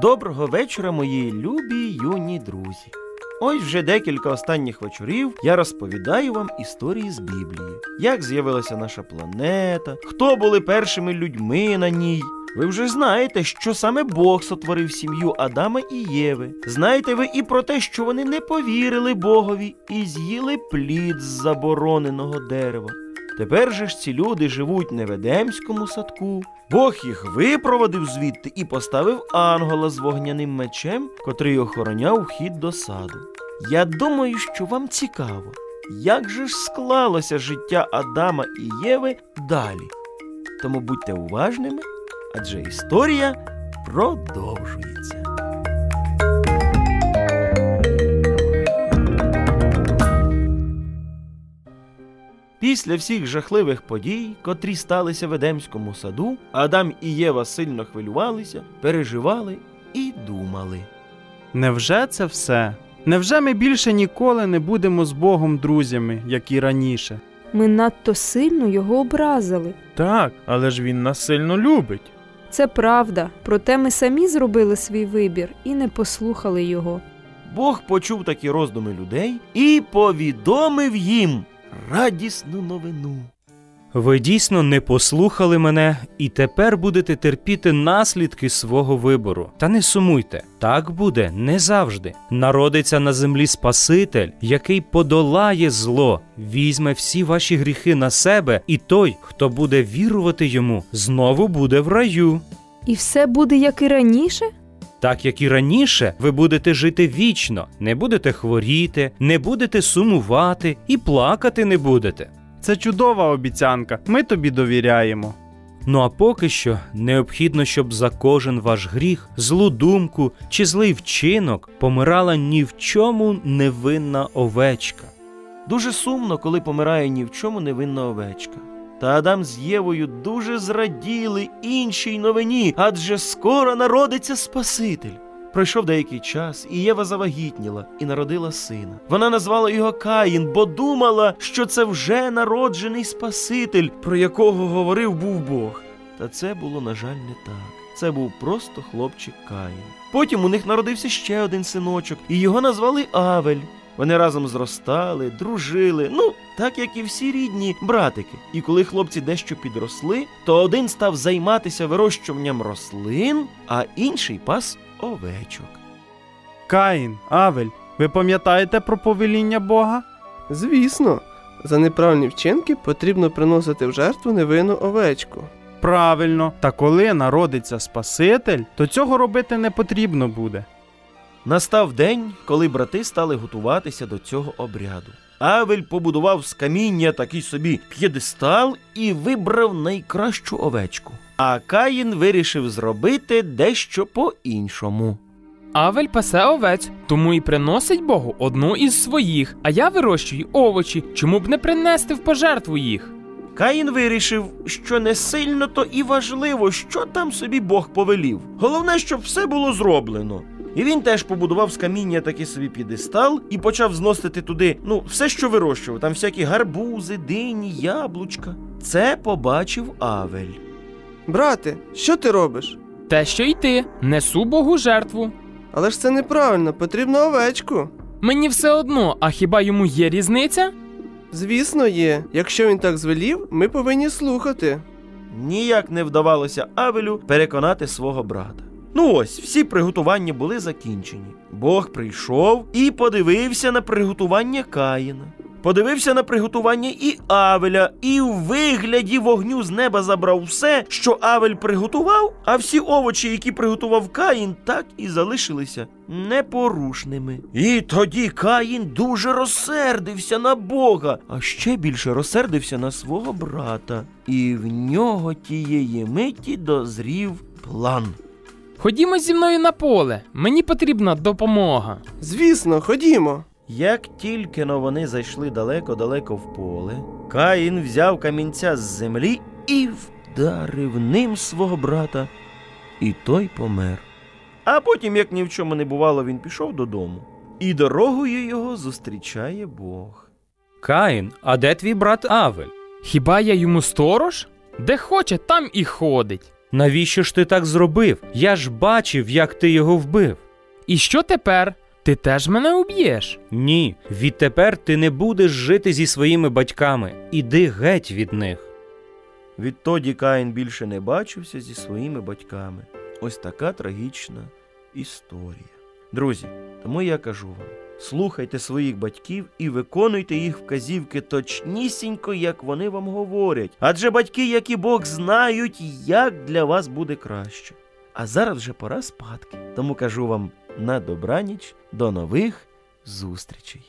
Доброго вечора, мої любі юні друзі. Ось вже декілька останніх вечорів я розповідаю вам історії з Біблії, як з'явилася наша планета, хто були першими людьми на ній. Ви вже знаєте, що саме Бог сотворив сім'ю Адама і Єви. Знаєте ви і про те, що вони не повірили Богові і з'їли плід з забороненого дерева. Тепер же ж ці люди живуть не в Едемському садку. Бог їх випроводив звідти і поставив ангела з вогняним мечем, котрий охороняв вхід до саду. Я думаю, що вам цікаво, як же ж склалося життя Адама і Єви далі. Тому будьте уважними, адже історія продовжується. Після всіх жахливих подій, котрі сталися в Едемському саду, Адам і Єва сильно хвилювалися, переживали і думали. Невже це все? Невже ми більше ніколи не будемо з Богом друзями, як і раніше? Ми надто сильно його образили. Так, але ж він нас сильно любить. Це правда, проте ми самі зробили свій вибір і не послухали його. Бог почув такі роздуми людей і повідомив їм радісну новину. Ви дійсно не послухали мене і тепер будете терпіти наслідки свого вибору. Та не сумуйте, так буде не завжди. Народиться на землі Спаситель, який подолає зло, візьме всі ваші гріхи на себе, і той, хто буде вірувати йому, знову буде в раю. І все буде як і раніше? Так як і раніше, ви будете жити вічно, не будете хворіти, не будете сумувати і плакати не будете. Це чудова обіцянка. Ми тобі довіряємо. Ну а поки що необхідно, щоб за кожен ваш гріх, злу думку чи злий вчинок помирала ні в чому невинна овечка. Дуже сумно, коли помирає ні в чому невинна овечка. Та Адам з Євою дуже зраділи іншій новині, адже скоро народиться Спаситель. Пройшов деякий час, і Єва завагітніла і народила сина. Вона назвала його Каїн, бо думала, що це вже народжений Спаситель, про якого говорив був Бог. Та це було, на жаль, не так. Це був просто хлопчик Каїн. Потім у них народився ще один синочок, і його назвали Авель. Вони разом зростали, дружили, ну, так як і всі рідні братики. І коли хлопці дещо підросли, то один став займатися вирощуванням рослин, а інший пас овечок. Каїн, Авель, ви пам'ятаєте про повеління Бога? Звісно, за неправильні вчинки потрібно приносити в жертву невинну овечку. Правильно, та коли народиться Спаситель, то цього робити не потрібно буде. Настав день, коли брати стали готуватися до цього обряду. Авель побудував з каміння такий собі п'єдестал і вибрав найкращу овечку. А Каїн вирішив зробити дещо по-іншому. Авель пасе овець, тому і приносить Богу одну із своїх, а я вирощую овочі, чому б не принести в пожертву їх? Каїн вирішив, що не сильно то і важливо, що там собі Бог повелів. Головне, щоб все було зроблено. І він теж побудував з каміння такий собі підестал і почав зносити туди, ну, все, що вирощував, там всякі гарбузи, дині, яблучка. Це побачив Авель. Брате, що ти робиш? Те, що й ти, несу Богу жертву. Але ж це неправильно, потрібно овечку. Мені все одно, а хіба йому є різниця? Звісно, є. Якщо він так звелів, ми повинні слухати. Ніяк не вдавалося Авелю переконати свого брата. Ну ось, всі приготування були закінчені. Бог прийшов і подивився на приготування Каїна. Подивився на приготування і Авеля, і в вигляді вогню з неба забрав все, що Авель приготував, а всі овочі, які приготував Каїн, так і залишилися непорушними. І тоді Каїн дуже розсердився на Бога, а ще більше розсердився на свого брата. І в нього тієї миті дозрів план. Ходімо зі мною на поле, мені потрібна допомога. Звісно, ходімо. Як тільки но вони зайшли далеко-далеко в поле, Каїн взяв камінця з землі і вдарив ним свого брата, і той помер. А потім, як ні в чому не бувало, він пішов додому, і дорогою його зустрічає Бог. Каїн, а де твій брат Авель? Хіба я йому сторож? Де хоче, там і ходить. Навіщо ж ти так зробив? Я ж бачив, як ти його вбив. І що тепер? Ти теж мене уб'єш? Ні, відтепер ти не будеш жити зі своїми батьками. Іди геть від них. Відтоді Каїн більше не бачився зі своїми батьками. Ось така трагічна історія. Друзі, тому я кажу вам: слухайте своїх батьків і виконуйте їх вказівки точнісінько, як вони вам говорять. Адже батьки, як і Бог, знають, як для вас буде краще. А зараз вже пора спадки. Тому кажу вам на добраніч, до нових зустрічей.